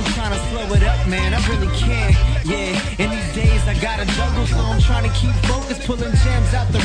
I'm trying to slow it up, man. I really can't. Yeah, in these days I gotta juggle, so I'm trying to keep focused, pulling gems out the